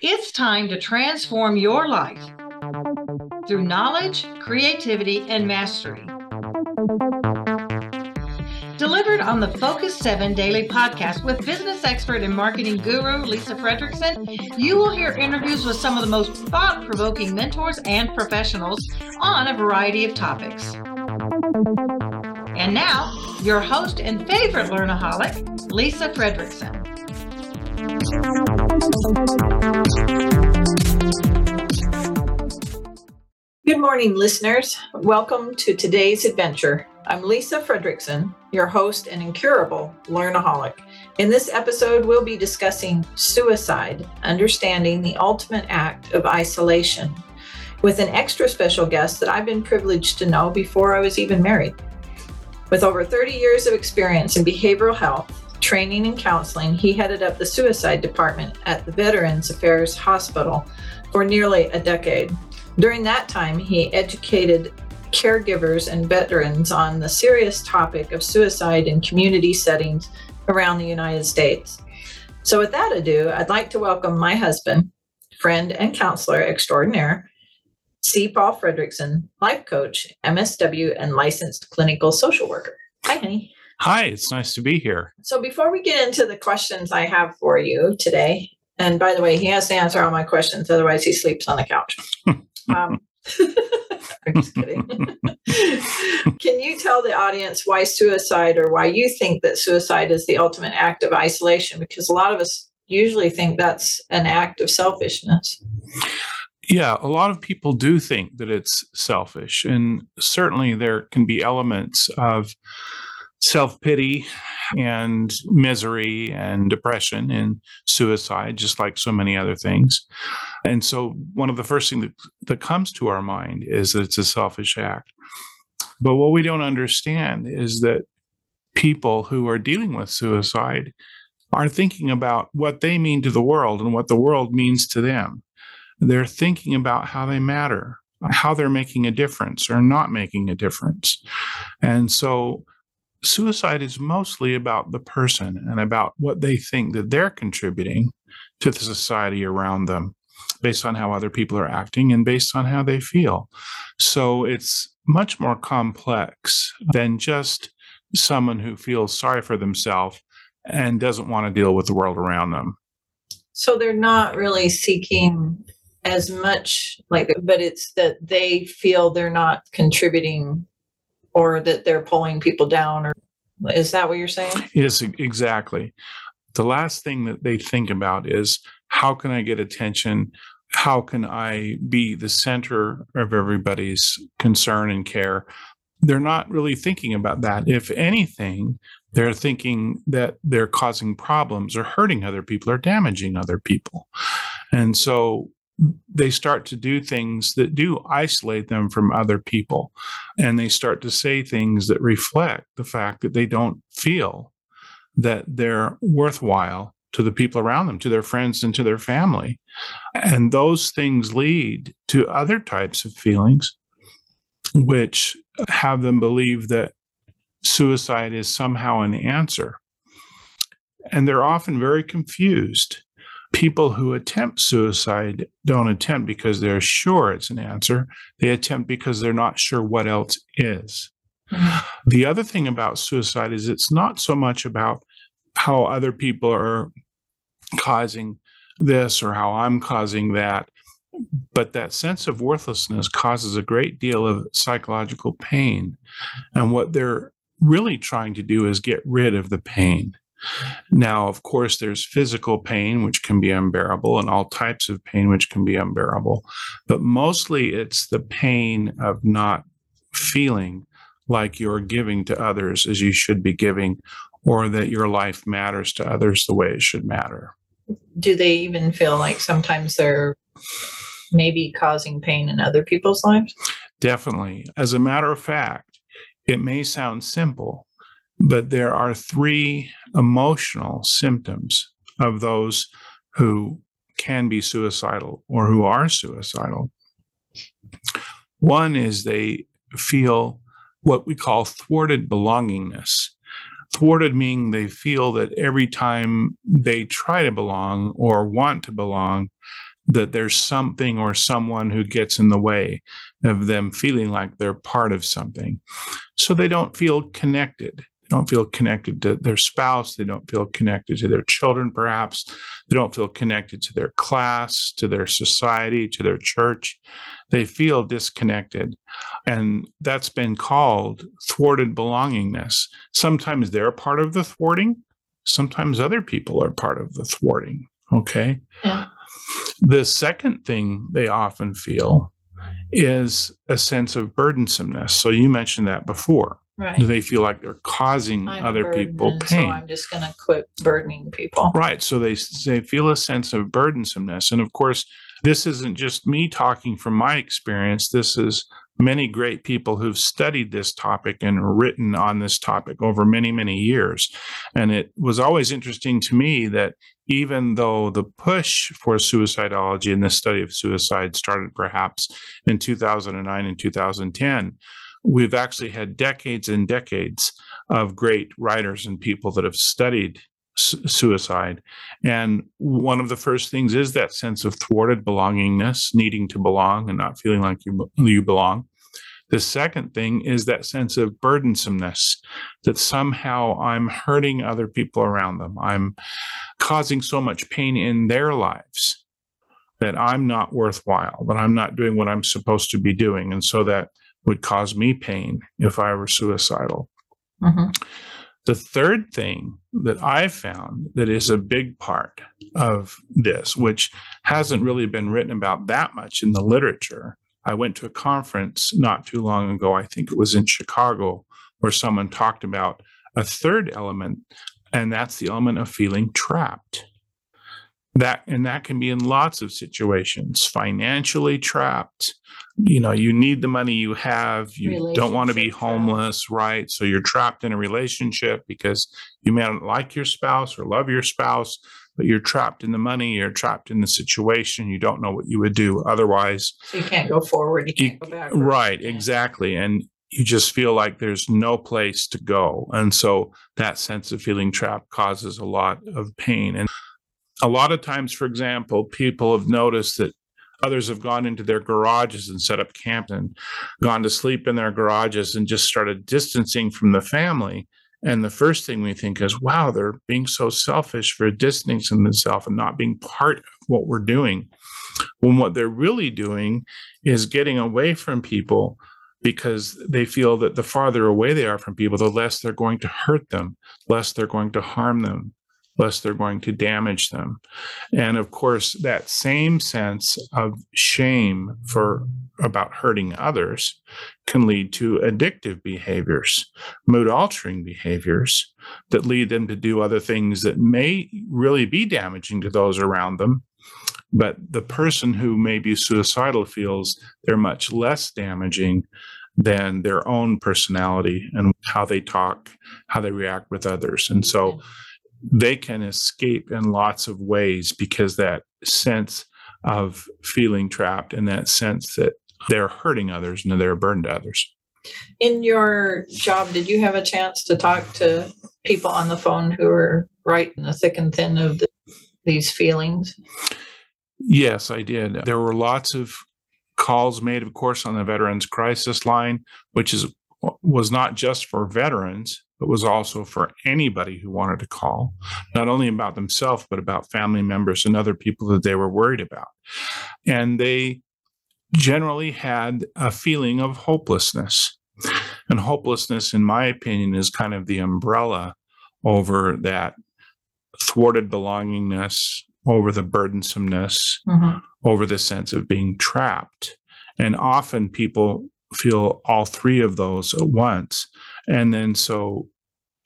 It's time to transform your life through knowledge, creativity, and mastery. Delivered on the Focus 7 daily podcast with business expert and marketing guru Lisa Frederickson, you will hear interviews with some of the most thought provoking mentors and professionals on a variety of topics. And now, your host and favorite learnaholic, Lisa Frederickson. Good morning, listeners. Welcome to today's adventure. I'm Lisa Frederickson, your host and incurable learnaholic. In this episode, we'll be discussing suicide, understanding the ultimate act of isolation, with an extra special guest that I've been privileged to know before I was even married. With over 30 years of experience in behavioral health, training, and counseling, he headed up the suicide department at the Veterans Affairs Hospital for nearly a decade. During that time, he educated caregivers and veterans on the serious topic of suicide in community settings around the United States. So, with that ado, I'd like to welcome my husband, friend, and counselor extraordinaire, C. Paul Frederickson, life coach, MSW, and licensed clinical social worker. Hi, honey. Hi, it's nice to be here. So, before we get into the questions I have for you today, and by the way, he has to answer all my questions, otherwise, he sleeps on the couch. Um, I'm just kidding. Can you tell the audience why suicide or why you think that suicide is the ultimate act of isolation? Because a lot of us usually think that's an act of selfishness. Yeah, a lot of people do think that it's selfish. And certainly there can be elements of self pity and misery and depression and suicide, just like so many other things. And so, one of the first things that, that comes to our mind is that it's a selfish act. But what we don't understand is that people who are dealing with suicide are thinking about what they mean to the world and what the world means to them. They're thinking about how they matter, how they're making a difference or not making a difference. And so, suicide is mostly about the person and about what they think that they're contributing to the society around them based on how other people are acting and based on how they feel. So it's much more complex than just someone who feels sorry for themselves and doesn't want to deal with the world around them. So they're not really seeking as much like but it's that they feel they're not contributing or that they're pulling people down or is that what you're saying? Yes exactly. The last thing that they think about is how can i get attention? How can i be the center of everybody's concern and care? They're not really thinking about that. If anything they're thinking that they're causing problems or hurting other people or damaging other people. And so they start to do things that do isolate them from other people. And they start to say things that reflect the fact that they don't feel that they're worthwhile to the people around them, to their friends and to their family. And those things lead to other types of feelings, which have them believe that suicide is somehow an answer. And they're often very confused people who attempt suicide don't attempt because they're sure it's an answer. They attempt because they're not sure what else is. Mm-hmm. The other thing about suicide is it's not so much about how other people are causing this or how I'm causing that, but that sense of worthlessness causes a great deal of psychological pain. And what they're really trying to do is get rid of the pain. Now, of course, there's physical pain, which can be unbearable, and all types of pain, which can be unbearable. But mostly it's the pain of not feeling like you're giving to others as you should be giving, or that your life matters to others the way it should matter. Do they even feel like sometimes they're maybe causing pain in other people's lives? Definitely. As a matter of fact, it may sound simple, but there are three emotional symptoms of those who can be suicidal or who are suicidal. One is they feel what we call thwarted belongingness. Thwarted meaning they feel that every time they try to belong or want to belong, that there's something or someone who gets in the way of them feeling like they're part of something. So they don't feel connected. They don't feel connected to their spouse. They don't feel connected to their children, perhaps. They don't feel connected to their class, to their society, to their church. They feel disconnected. And that's been called thwarted belongingness. Sometimes they're part of the thwarting, sometimes other people are part of the thwarting. Okay. Yeah. The second thing they often feel is a sense of burdensomeness. So you mentioned that before. Right. They feel like they're causing I'm other people pain. So I'm just going to quit burdening people. Right. So they they feel a sense of burdensomeness, and of course, this isn't just me talking from my experience. This is many great people who've studied this topic and written on this topic over many many years. And it was always interesting to me that even though the push for suicidology and the study of suicide started perhaps in 2009 and 2010 we've actually had decades and decades of great writers and people that have studied suicide. And one of the first things is that sense of thwarted belongingness, needing to belong and not feeling like you, you belong. The second thing is that sense of burdensomeness that somehow I'm hurting other people around them. I'm causing so much pain in their lives that I'm not worthwhile, that I'm not doing what I'm supposed to be doing. And so that would cause me pain if I were suicidal. Mhm. The third thing that I found that is a big part of this, which hasn't really been written about that much in the literature. I went to a conference not too long ago, I think it was in Chicago, where someone talked about a third element, and that's the element of feeling trapped. That and that can be in lots of situations, financially trapped, you know you need the money you have you don't want to be Relationship trapped. homeless right so you're trapped in a relationship because you may not like your spouse or love your spouse but you're trapped in the money you're trapped in the situation you don't know what you would do otherwise So you can't go forward. You You- can't go backwards. right Yeah. exactly and you just feel like there's no place to go and so that sense of feeling trapped causes a lot of pain and a lot of times for example people have noticed that others have gone into their garages and set up camp and gone to sleep in their garages and just started distancing from the family. And the first thing we think is wow they're being so selfish for distancing themselves and not being part of what we're doing. When what they're really doing is getting away from people because they feel that the farther away they are from people, the less they're going to hurt them, less they're going to harm them, less they're going to damage them. And of course, that same sense of shame for about hurting others can lead to addictive behaviors, mood altering behaviors that lead them to do other things that may really be damaging to those around them. But the person who may be suicidal feels they're much less damaging than their own personality and how they talk, how they react with others. And so they can escape in lots of ways because that sense of feeling trapped and that sense that they're hurting others and they're a burden to others. In your job, did you have a chance to talk to people on the phone who are right in the thick and thin of the, these feelings? Yes, I did. There were lots of calls made, of course, on the Veterans Crisis Line, which is was not just for veterans, but was also for anybody who wanted to call, not only about themselves, but about family members and other people that they were worried about. And they generally had a feeling of hopelessness. And hopelessness, in my opinion, is kind of the umbrella over that thwarted belongingness, over the burdensomeness, Mhm. over the sense of being trapped. And often people feel all three of those at once. And then so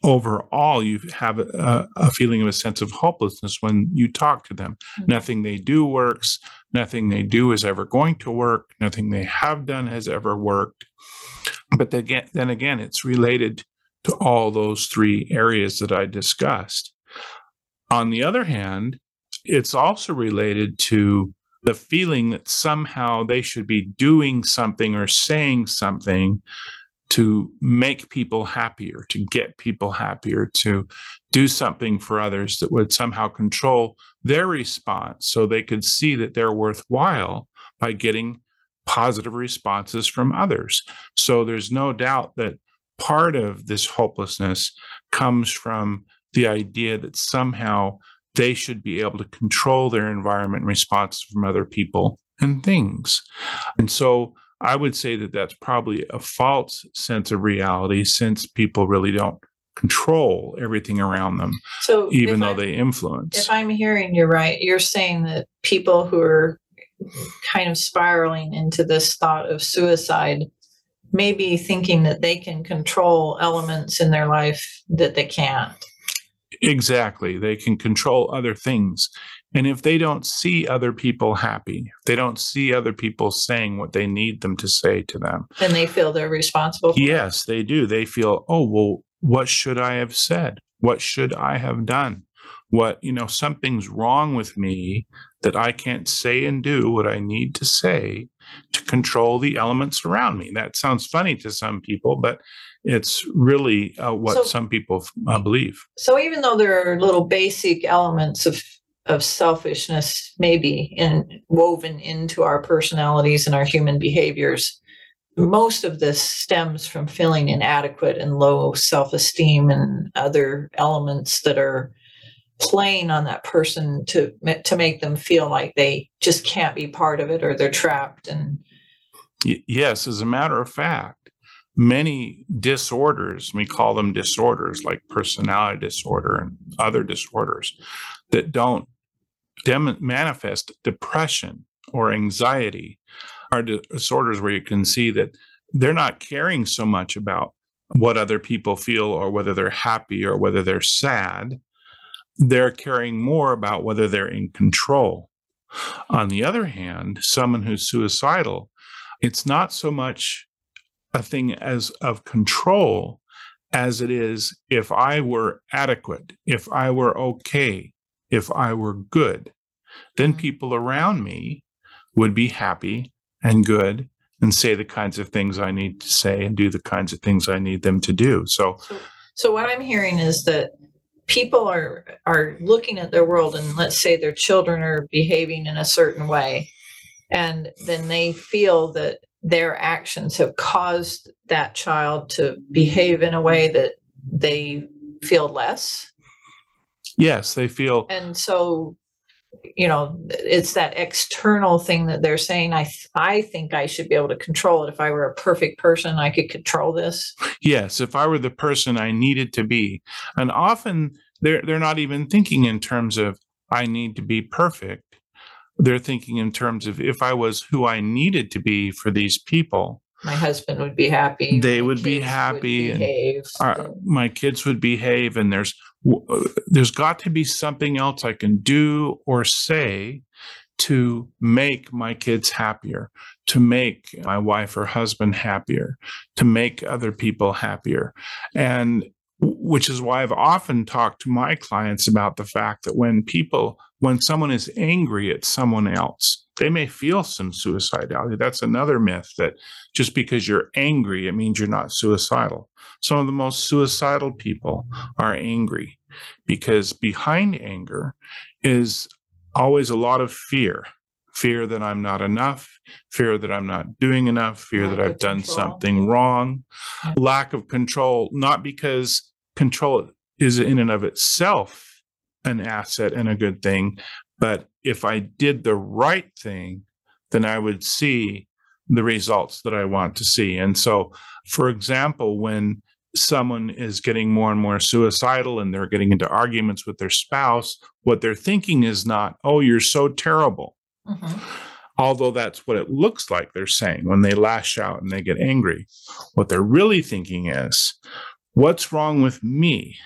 overall, you have a, a feeling of a sense of hopelessness when you talk to them. Mhm. Nothing they do works. Nothing they do is ever going to work. Nothing they have done has ever worked. But then again, it's related to all those three areas that I discussed. On the other hand, it's also related to the feeling that somehow they should be doing something or saying something to make people happier, to get people happier, to do something for others that would somehow control their response so they could see that they're worthwhile by getting positive responses from others. So there's no doubt that part of this hopelessness comes from the idea that somehow they should be able to control their environment responses from other people and things. And so I would say that that's probably a false sense of reality since people really don't control everything around them, So even though I'm- they influence. If I'm hearing you right, you're saying that people who are kind of spiraling into this thought of suicide may be thinking that they can control elements in their life that they can't. Exactly. They can control other things. And if they don't see other people happy, if they don't see other people saying what they need them to say to them, Then they feel they're responsible. For it. yes, they do. They feel, oh, well, what should I have said? What should I have done? What, you know, something's wrong with me that I can't say and do what I need to say to control the elements around me. That sounds funny to some people, but it's really uh, what So- some people uh, believe. So even though there are little basic elements of of selfishness maybe in woven into our personalities and our human behaviors, most of this stems from feeling inadequate and low self-esteem and other elements that are playing on that person to to make them feel like they just can't be part of it or they're trapped and yes, as a matter of fact, many disorders, we call them disorders like personality disorder and other disorders that don't dem- manifest depression or anxiety are di- disorders where you can see that they're not caring so much about what other people feel or whether they're happy or whether they're sad. They're caring more about whether they're in control. On the other hand, someone who's suicidal it's not so much a thing as of control as it is if I were adequate, if I were okay, if I were good, then Mhm. people around me would be happy and good and say the kinds of things I need to say and do the kinds of things I need them to do. So, So, so what I'm hearing is that people are are looking at their world, and let's say their children are behaving in a certain way, and then they feel that their actions have caused that child to behave in a way that they feel less, yes, they feel and so you know it's that external thing that they're saying i th- i think i should be able to control it if i were a perfect person i could control this Yes, if I were the person I needed to be. And often they're they're not even thinking in terms of I need to be perfect. They're thinking in terms of if I was who I needed to be for these people, my husband would be happy. They would be happy and behave. uh, my kids would behave and there's there's got to be something else I can do or say to make my kids happier, to make my wife or husband happier, to make other people happier. And which is why I've often talked to my clients about the fact that when people, when someone is angry at someone else, they may feel some suicidality. That's another myth that just because you're angry, it means you're not suicidal. Some of the most suicidal people are angry because behind anger is always a lot of fear fear that I'm not enough, fear that I'm not doing enough, fear that Lack of I've done control. something wrong, Yeah. lack of control, not because control is in and of itself an asset and a good thing, but if I did the right thing, then I would see the results that I want to see. And so, for example, when someone is getting more and more suicidal and they're getting into arguments with their spouse, what they're thinking is not, oh, you're so terrible. Mhm. Although that's what it looks like they're saying when they lash out and they get angry. What they're really thinking is, what's wrong with me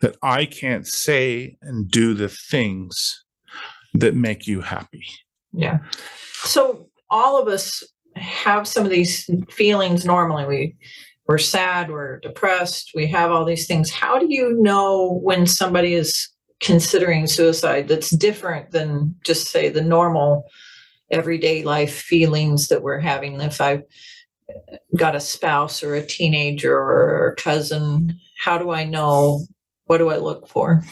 that I can't say and do the things that make you happy? Yeah. So all of us have some of these feelings normally. We we're sad, we're depressed, we have all these things. How do you know when somebody is considering suicide that's different than just say the normal everyday life feelings that we're having? If I got a spouse or a teenager or a cousin, how do I know? What do I look for?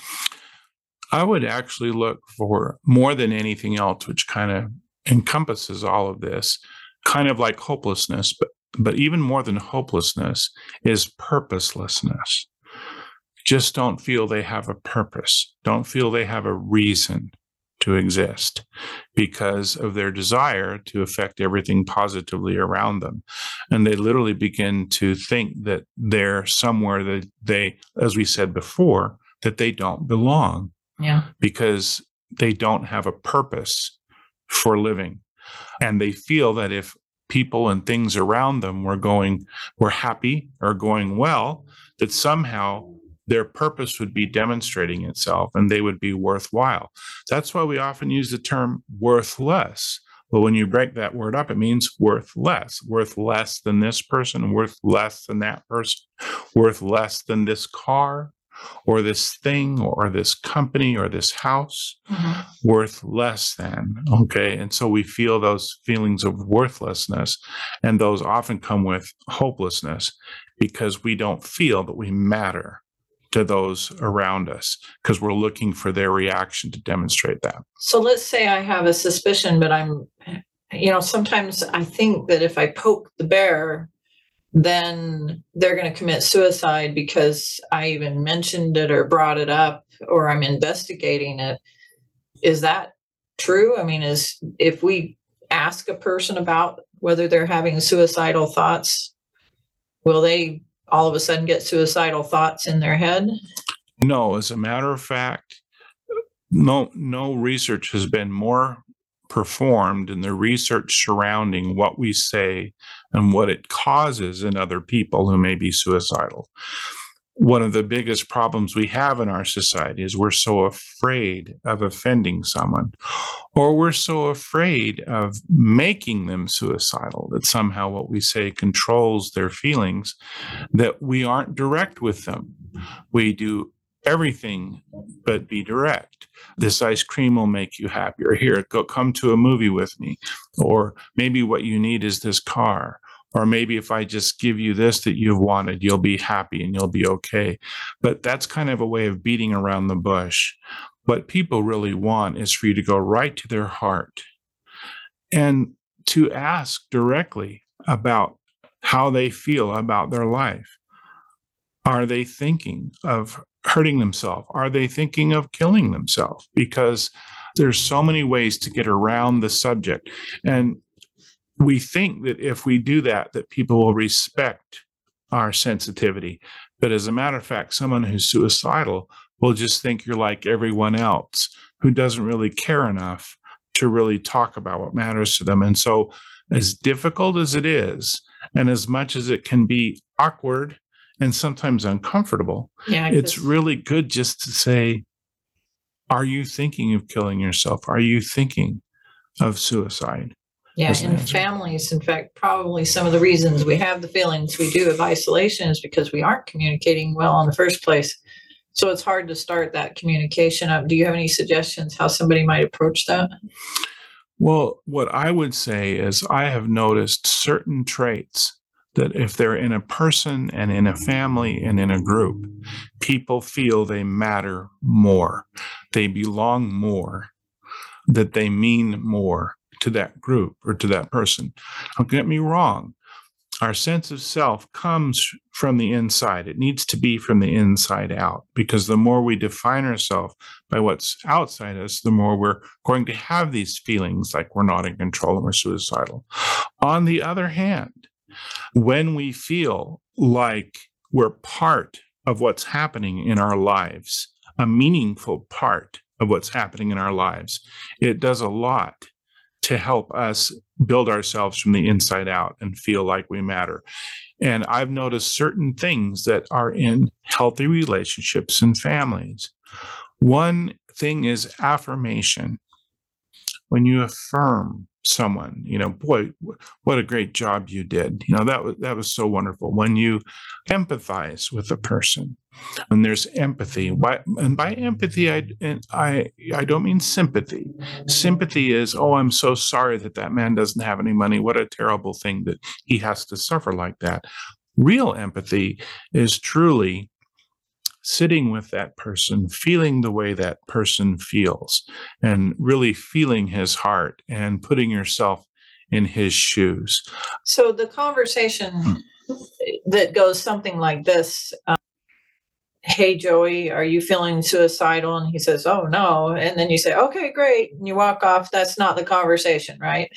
I would actually look for more than anything else, which kind of encompasses all of this, kind of like hopelessness, but but even more than hopelessness is purposelessness. Just don't feel they have a purpose. Don't feel they have a reason to exist because of their desire to affect everything positively around them. And they literally begin to think that they're somewhere that they, as we said before, that they don't belong. Yeah. Because they don't have a purpose for living. And they feel that if people and things around them were going, were happy or going well, that somehow their purpose would be demonstrating itself and they would be worthwhile. That's why we often use the term worthless. But when you break that word up, it means worth less, worth less than this person, worth less than that person, worth less than this car or this thing or this company or this house, mm-hmm. worth less than. Okay. And so we feel those feelings of worthlessness, and those often come with hopelessness because we don't feel that we matter to those around us because we're looking for their reaction to demonstrate that. So let's say I have a suspicion, but I'm, you know, sometimes I think that if I poke the bear, then they're going to commit suicide because I even mentioned it or brought it up or I'm investigating it. Is that true? I mean, is if we ask a person about whether they're having suicidal thoughts, will they all of a sudden get suicidal thoughts in their head? No, as a matter of fact, no no research has been more performed in the research surrounding what we say and what it causes in other people who may be suicidal. One of the biggest problems we have in our society is we're so afraid of offending someone, or we're so afraid of making them suicidal that somehow what we say controls their feelings that we aren't direct with them. We do everything but be direct. This ice cream will make you happier. Here, go come to a movie with me. Or maybe what you need is this car. Or maybe if I just give you this that you've wanted, you'll be happy and you'll be okay. But that's kind of a way of beating around the bush. What people really want is for you to go right to their heart and to ask directly about how they feel about their life. Are they thinking of hurting themselves? Are they thinking of killing themselves? Because there's so many ways to get around the subject. And we think that if we do that, that people will respect our sensitivity. But as a matter of fact, someone who's suicidal will just think you're like everyone else who doesn't really care enough to really talk about what matters to them. And so, as difficult as it is, and as much as it can be awkward and sometimes uncomfortable. Yeah, it's really good just to say, Are you thinking of killing yourself? Are you thinking of suicide? Yeah, in families, in fact, probably some of the reasons we have the feelings we do of isolation is because we aren't communicating well in the first place. So it's hard to start that communication up. Do you have any suggestions how somebody might approach that? Well, what I would say is I have noticed certain traits that if they're in a person and in a family and in a group, people feel they matter more, they belong more, that they mean more to that group or to that person. Don't get me wrong. Our sense of self comes from the inside. It needs to be from the inside out because the more we define ourselves by what's outside us, the more we're going to have these feelings like we're not in control and we're suicidal. On the other hand, when we feel like we're part of what's happening in our lives, a meaningful part of what's happening in our lives, it does a lot to help us build ourselves from the inside out and feel like we matter. And I've noticed certain things that are in healthy relationships and families. One thing is affirmation. When you affirm someone you know boy what a great job you did. You know that was that was so wonderful when you empathize with a person and there's empathy Why, and by empathy i i i don't mean sympathy. Sympathy is oh i'm so sorry that that man doesn't have any money. What a terrible thing that he has to suffer like that. Real empathy is truly sitting with that person, feeling the way that person feels, and really feeling his heart and putting yourself in his shoes. So the conversation hmm. that goes something like this. Um, hey joey are you feeling suicidal and he says oh no and then you say okay great and you walk off that's not the conversation right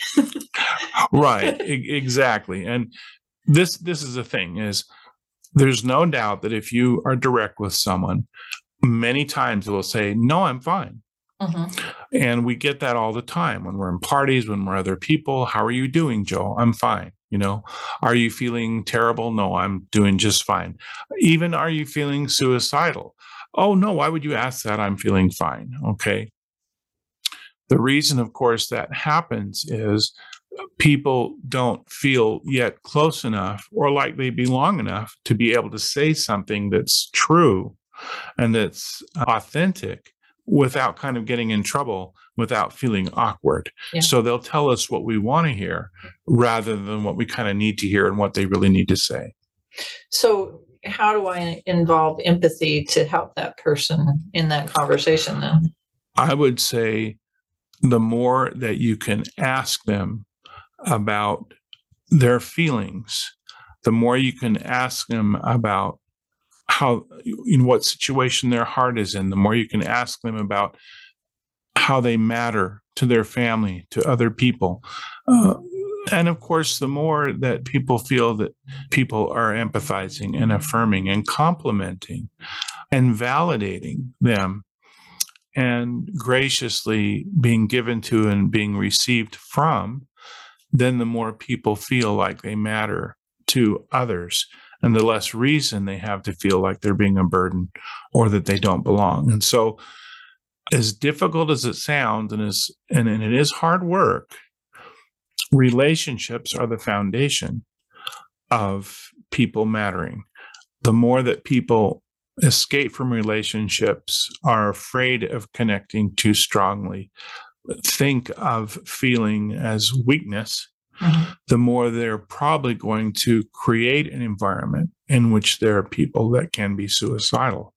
right exactly and this this is the thing is there's no doubt that if you are direct with someone, many times they'll say, No, I'm fine. Mm-hmm. And we get that all the time when we're in parties, when we're other people. How are you doing, Joe? I'm fine. You know, are you feeling terrible? No, I'm doing just fine. Even are you feeling suicidal? Oh, no, why would you ask that? I'm feeling fine. Okay. The reason, of course, that happens is people don't feel yet close enough or like they belong enough to be able to say something that's true and that's authentic without kind of getting in trouble without feeling awkward. Yeah. So they'll tell us what we want to hear rather than what we kind of need to hear and what they really need to say. So how do I involve empathy to help that person in that conversation then? I would say the more that you can ask them about their feelings, the more you can ask them about how in what situation their heart is in, the more you can ask them about how they matter to their family, to other people. Uh, and of course, the more that people feel that people are empathizing and affirming and complimenting and validating them and graciously being given to and being received from, then the more people feel like they matter to others and the less reason they have to feel like they're being a burden or that they don't belong. And so as difficult as it sounds and as and, and it is hard work, relationships are the foundation of people mattering. The more that people escape from relationships, are afraid of connecting too strongly, think of feeling as weakness, mm-hmm. the more they're probably going to create an environment in which there are people that can be suicidal.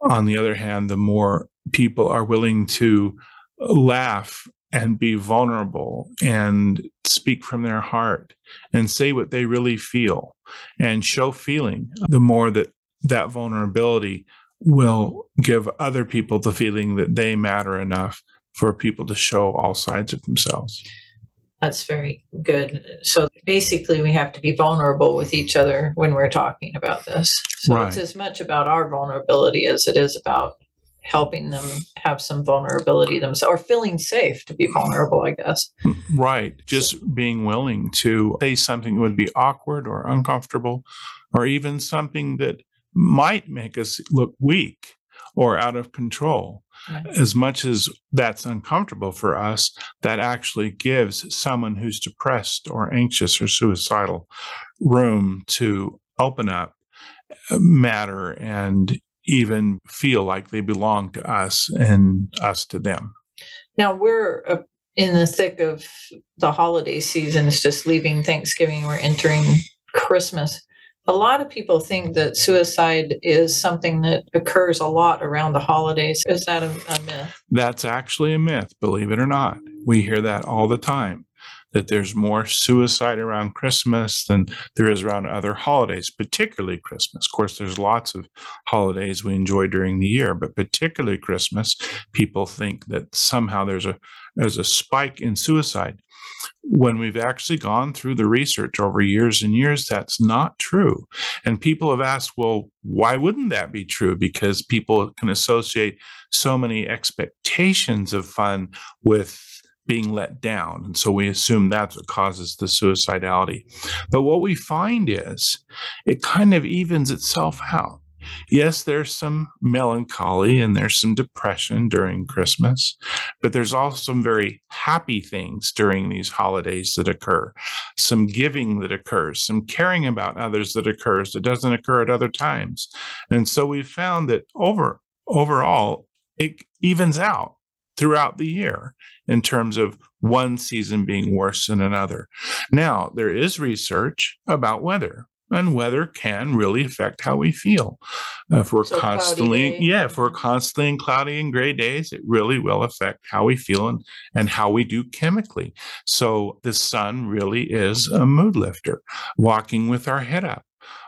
On the other hand, the more people are willing to laugh and be vulnerable and speak from their heart and say what they really feel and show feeling, the more that that vulnerability will give other people the feeling that they matter enough for people to show all sides of themselves. That's very good. So basically, we have to be vulnerable with each other when we're talking about this. So right. it's as much about our vulnerability as it is about helping them have some vulnerability themselves or feeling safe to be vulnerable, I guess. Hmm, right. Just being willing to say something that would be awkward or uncomfortable or even something that might make us look weak or out of control. As much as that's uncomfortable for us, that actually gives someone who's depressed or anxious or suicidal room to open up, uh, matter, and even feel like they belong to us and us to them. Now we're uh, in the thick of the holiday season. It's just leaving Thanksgiving. We're entering Christmas a lot of people think that suicide is something that occurs a lot around the holidays. Is that a, a, myth? That's actually a myth, believe it or not. We hear that all the time that there's more suicide around Christmas than there is around other holidays, particularly Christmas. Of course, there's lots of holidays we enjoy during the year, but particularly Christmas, people think that somehow there's a there's a spike in suicide when we've actually gone through the research over years and years, that's not true. And people have asked, well, why wouldn't that be true? Because people can associate so many expectations of fun with being let down. And so we assume that's what causes the suicidality. But what we find is it kind of evens itself out. Yes, there's some melancholy and there's some depression during Christmas, but there's also some very happy things during these holidays that occur. Some giving that occurs, some caring about others that occurs that doesn't occur at other times. And so we've found that over overall it evens out throughout the year in terms of one season being worse than another. Now, there is research about weather and weather can really affect how we feel. Uh, if we're so constantly, yeah, if we're constantly in cloudy and gray days, it really will affect how we feel and, and how we do chemically. So the sun really is a mood lifter, walking with our head up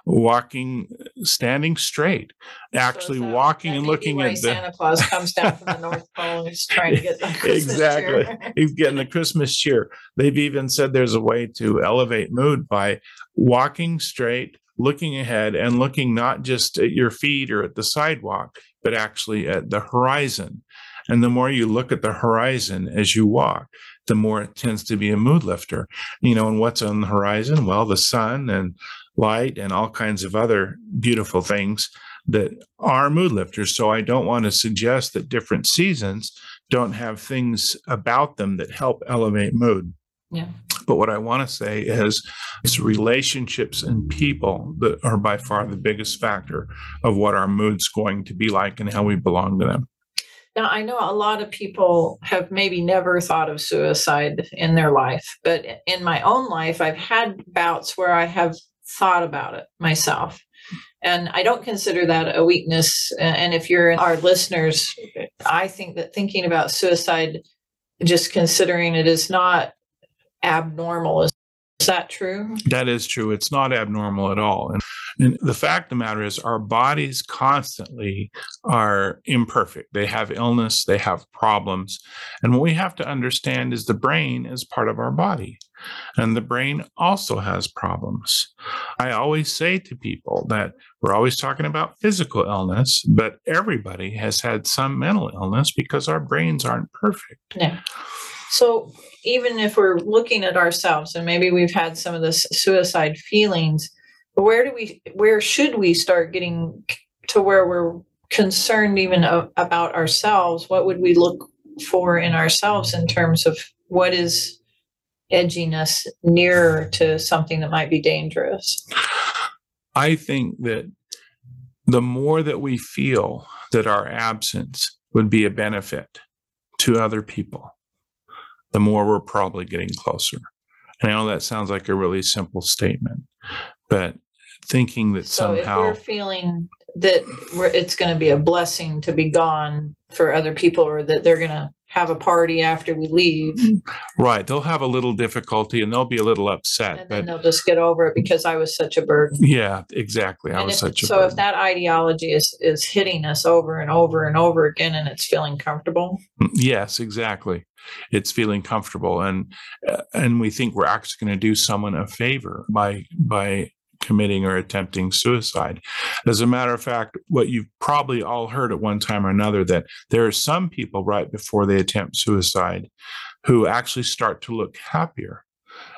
walking, standing straight, actually so walking and looking at the Santa Claus comes down from the North Pole and he's trying to get the Christmas exactly. Cheer. he's getting the Christmas cheer. They've even said there's a way to elevate mood by walking straight, looking ahead, and looking not just at your feet or at the sidewalk, but actually at the horizon. And the more you look at the horizon as you walk, the more it tends to be a mood lifter. You know, and what's on the horizon? Well, the sun and light and all kinds of other beautiful things that are mood lifters. So I don't want to suggest that different seasons don't have things about them that help elevate mood. Yeah. But what I want to say is it's relationships and people that are by far the biggest factor of what our mood's going to be like and how we belong to them. Now, I know a lot of people have maybe never thought of suicide in their life, but in my own life, I've had bouts where I have thought about it myself. And I don't consider that a weakness. And if you're our listeners, I think that thinking about suicide, just considering it is not abnormal. Is, that true? That is true. It's not abnormal at all. And, and the fact of the matter is, our bodies constantly are imperfect. They have illness, they have problems. And what we have to understand is the brain is part of our body. And the brain also has problems. I always say to people that we're always talking about physical illness, but everybody has had some mental illness because our brains aren't perfect. Yeah. So even if we're looking at ourselves and maybe we've had some of the suicide feelings, where do we where should we start getting to where we're concerned even about ourselves? What would we look for in ourselves in terms of what is edginess nearer to something that might be dangerous? I think that the more that we feel that our absence would be a benefit to other people, the more we're probably getting closer. And I know that sounds like a really simple statement, but thinking that so somehow if we're feeling that we're, it's going to be a blessing to be gone for other people or that they're going to have a party after we leave. Right. They'll have a little difficulty and they'll be a little upset. And then they'll just get over it because I was such a burden. Yeah, exactly. I and was if, such a burden. so burden. if that ideology is is hitting us over and over and over again and it's feeling comfortable. Mm, yes, exactly. It's feeling comfortable and uh, and we think we're actually going to do someone a favor by by committing or attempting suicide. As a matter of fact, what you've probably all heard at one time or another that there are some people right before they attempt suicide who actually start to look happier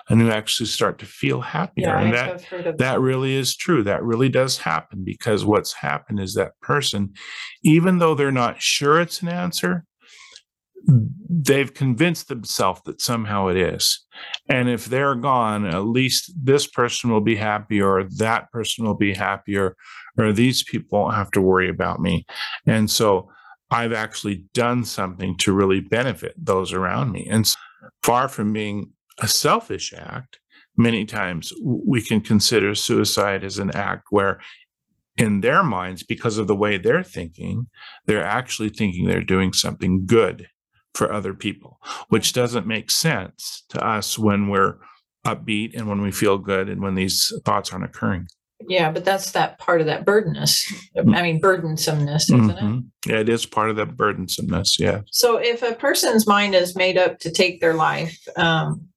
and who actually start to feel happier. Yeah, and that, that, that really is true. That really does happen because what's happened is that person, even though they're not sure it's an answer, they've convinced themselves that somehow it is. And if they're gone, at least this person will be happy, or that person will be happier, or these people won't have to worry about me. And so I've actually done something to really benefit those around me. And far from being a selfish act, many times we can consider suicide as an act where in their minds, because of the way they're thinking, they're actually thinking they're doing something good for other people, which doesn't make sense to us when we're upbeat and when we feel good and when these thoughts aren't occurring. Yeah, but that's that part of that burdenness. Mm. I mean, burdensomeness, isn't mm-hmm. it? Yeah, it is part of that burdensomeness. Yeah. So if a person's mind is made up to take their life, um,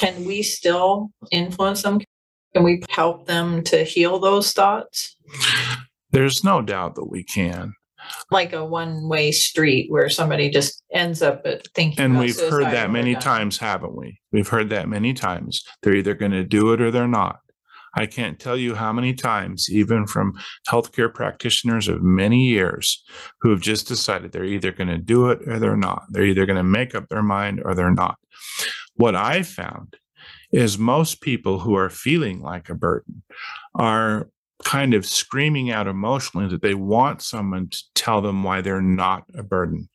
can we still influence them? Can we help them to heal those thoughts? There's no doubt that we can like a one way street where somebody just ends up thinking. And we've heard that many times, haven't we? We've heard that many times. They're either going to do it or they're not. I can't tell you how many times, even from healthcare practitioners of many years, who have just decided they're either going to do it or they're not. They're either going to make up their mind or they're not. What I found is most people who are feeling like a burden are kind of screaming out emotionally that they want someone to tell them why they're not a burden.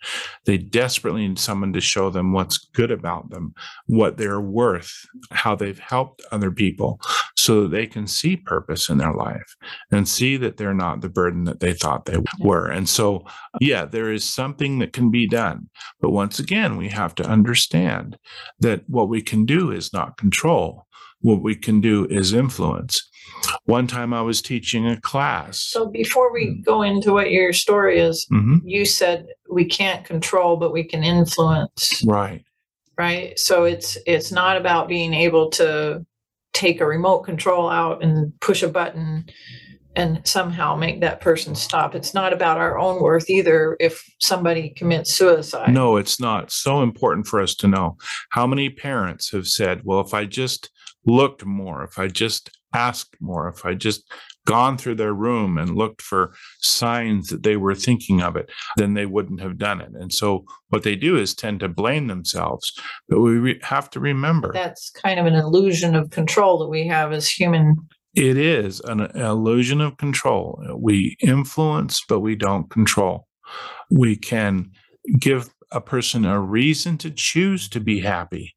They desperately need someone to show them what's good about them, what they're worth, how they've helped other people, so that they can see purpose in their life and see that they're not the burden that they thought they were. And so, yeah, there is something that can be done. But once again, we have to understand that what we can do is not control. What we can do is influence. One time I was teaching a class. So before we go into what your story is, Mhm. you said we can't control, but we can influence, Right. right? So it's it's not about being able to take a remote control out and push a button and somehow make that person stop. It's not about our own worth either if somebody commits suicide. No, it's not. So important for us to know. How many parents have said, well, if I just looked more, if I just asked more, if I just gone through their room and looked for signs that they were thinking of it, then they wouldn't have done it. And so what they do is tend to blame themselves. But we re- have to remember That's kind of an illusion of control that we have as human it is an illusion of control. We influence, but we don't control. We can give a person a reason to choose to be happy,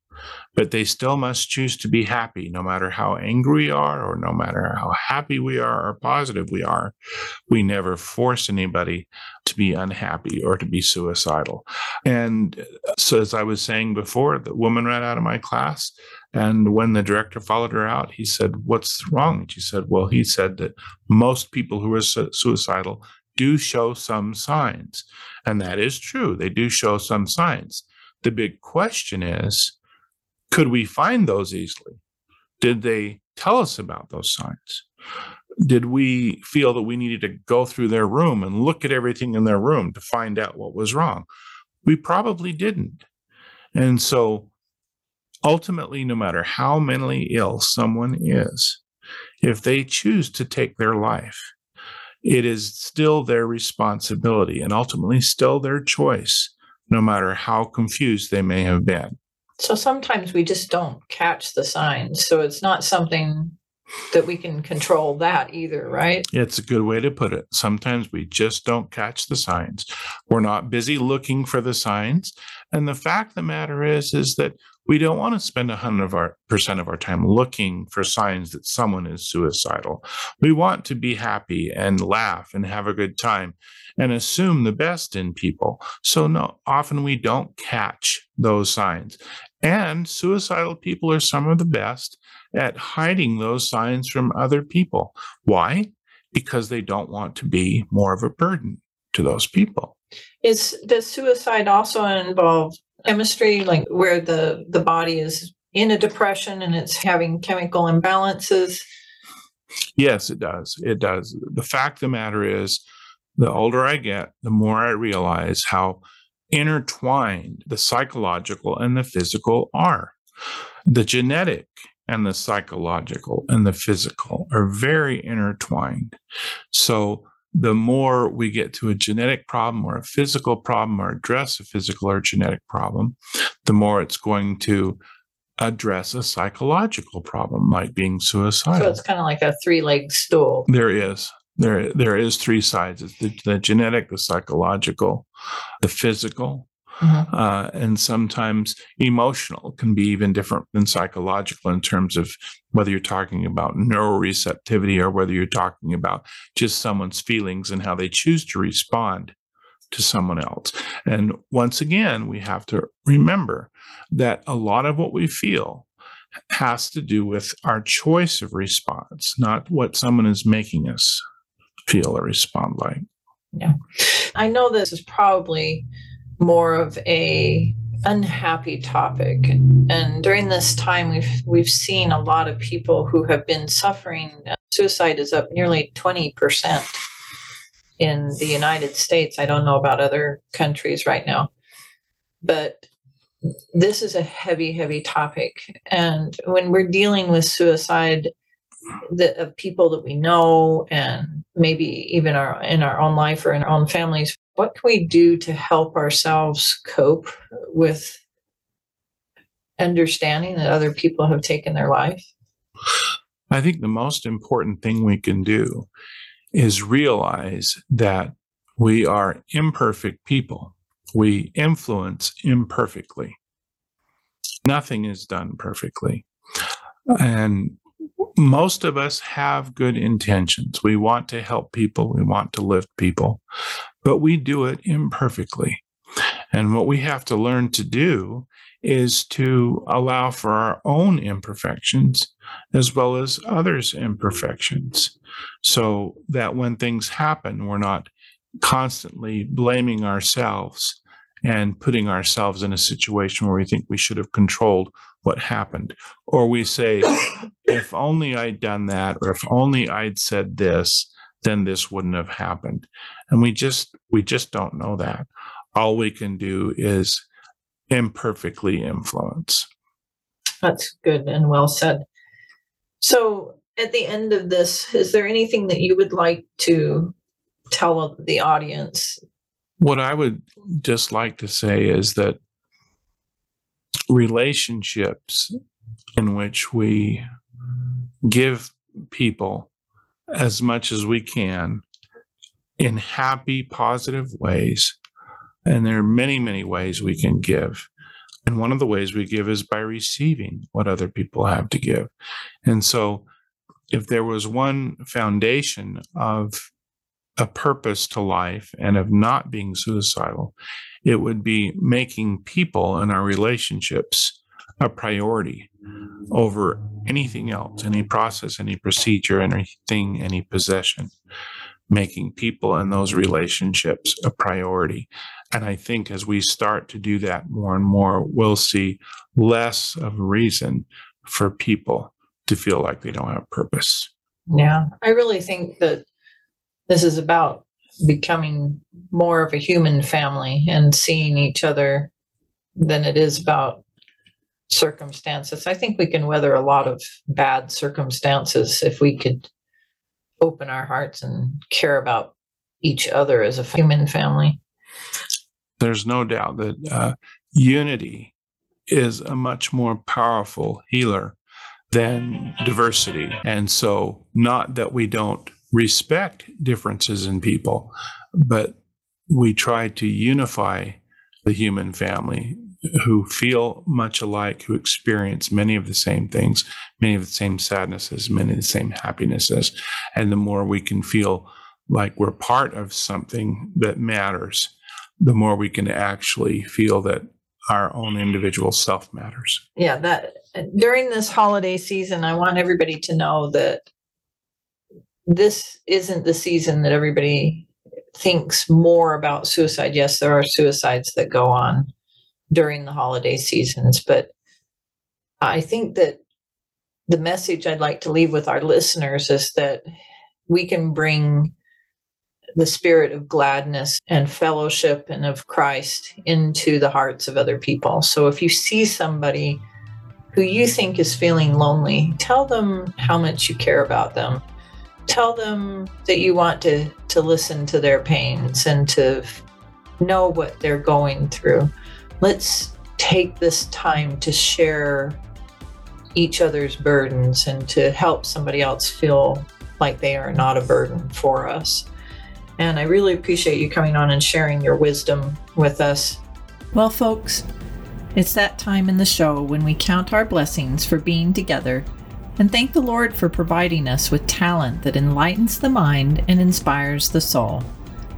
but they still must choose to be happy, no matter how angry we are, or no matter how happy we are, or positive we are. We never force anybody to be unhappy or to be suicidal. And uh, so, as I was saying before, the woman ran out of my class. And when the director followed her out, he said, What's wrong? And she said, Well, he said that most people who are su- suicidal do show some signs. And that is true. They do show some signs. The big question is could we find those easily? Did they tell us about those signs? Did we feel that we needed to go through their room and look at everything in their room to find out what was wrong? We probably didn't. And so ultimately, no matter how mentally ill someone is, if they choose to take their life, it is still their responsibility and ultimately still their choice, no matter how confused they may have been. So sometimes we just don't catch the signs. So it's not something that we can control that either, right? It's a good way to put it. Sometimes we just don't catch the signs. We're not busy looking for the signs. And the fact of the matter is, is that we don't want to spend 100 of our, percent of our time looking for signs that someone is suicidal. We want to be happy and laugh and have a good time and assume the best in people. So no, often we don't catch those signs. And suicidal people are some of the best at hiding those signs from other people. Why? Because they don't want to be more of a burden to those people. Is does suicide also involve chemistry, like where the the body is in a depression and it's having chemical imbalances? Yes, it does. It does. The fact of the matter is, the older I get, the more I realize how intertwined the psychological and the physical are. The genetic and the psychological and the physical are very intertwined. So, the more we get to a genetic problem or a physical problem or address a physical or genetic problem, the more it's going to address a psychological problem like being suicidal. So it's kind of like a three-legged stool. There is. There, there is three sides: it's the, the genetic, the psychological, the physical, Mhm. uh, and sometimes emotional can be even different than psychological in terms of whether you're talking about neuroreceptivity or whether you're talking about just someone's feelings and how they choose to respond to someone else. And once again, we have to remember that a lot of what we feel has to do with our choice of response, not what someone is making us feel or respond like. I know this is probably more of a unhappy topic and during this time we've we've seen a lot of people who have been suffering uh, suicide is up nearly 20% in the United States. I don't know about other countries right now but this is a heavy heavy topic. And when we're dealing with suicide the, of people that we know and maybe even our in our own life or in our own families what can we do to help ourselves cope with understanding that other people have taken their life? I think the most important thing we can do is realize that we are imperfect people. We influence imperfectly. Nothing is done perfectly. And most of us have good intentions. We want to help people, we want to lift people, but we do it imperfectly. And what we have to learn to do is to allow for our own imperfections as well as others' imperfections so that when things happen, we're not constantly blaming ourselves and putting ourselves in a situation where we think we should have controlled what happened. Or we say, if only I'd done that, or if only I'd said this, then this wouldn't have happened. And we just we just don't know that. All we can do is imperfectly influence. That's good and well said. So at the end of this, is there anything that you would like to tell the audience? What I would just like to say is that relationships in which we give people as much as we can in happy, positive ways. And there are many, many ways we can give. And one of the ways we give is by receiving what other people have to give. And so, if there was one foundation of a purpose to life and of not being suicidal, it would be making people and our relationships a priority over anything else, any process, any procedure, anything, any possession. Making people and those relationships a priority. And I think as we start to do that more and more, we'll see less of a reason for people to feel like they don't have purpose. Yeah, I really think that this is about becoming more of a human family and seeing each other than it is about circumstances. I think we can weather a lot of bad circumstances if we could open our hearts and care about each other as a human family. There's no doubt that uh, unity is a much more powerful healer than diversity. And so, not that we don't respect differences in people, but we try to unify the human family who feel much alike, who experience many of the same things, many of the same sadnesses, many of the same happinesses. And the more we can feel like we're part of something that matters, the more we can actually feel that our own individual self matters. Yeah, that during this holiday season, I want everybody to know that this isn't the season that everybody thinks more about suicide. Yes, there are suicides that go on during the holiday seasons, but I think that the message I'd like to leave with our listeners is that we can bring the spirit of gladness and fellowship and of Christ into the hearts of other people. So if you see somebody who you think is feeling lonely, tell them how much you care about them tell them that you want to to listen to their pains and to know what they're going through. Let's take this time to share each other's burdens and to help somebody else feel like they are not a burden for us. And i really appreciate you coming on and sharing your wisdom with us. Well folks it's that time in the show when we count our blessings for being together and thank the Lord for providing us with talent that enlightens the mind and inspires the soul.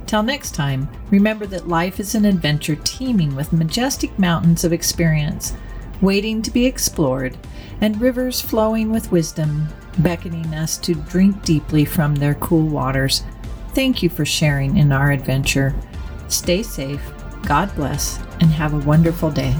Till next time, remember that life is an adventure teeming with majestic mountains of experience waiting to be explored and rivers flowing with wisdom, beckoning us to drink deeply from their cool waters. Thank you for sharing in our adventure. Stay safe, God bless, and have a wonderful day.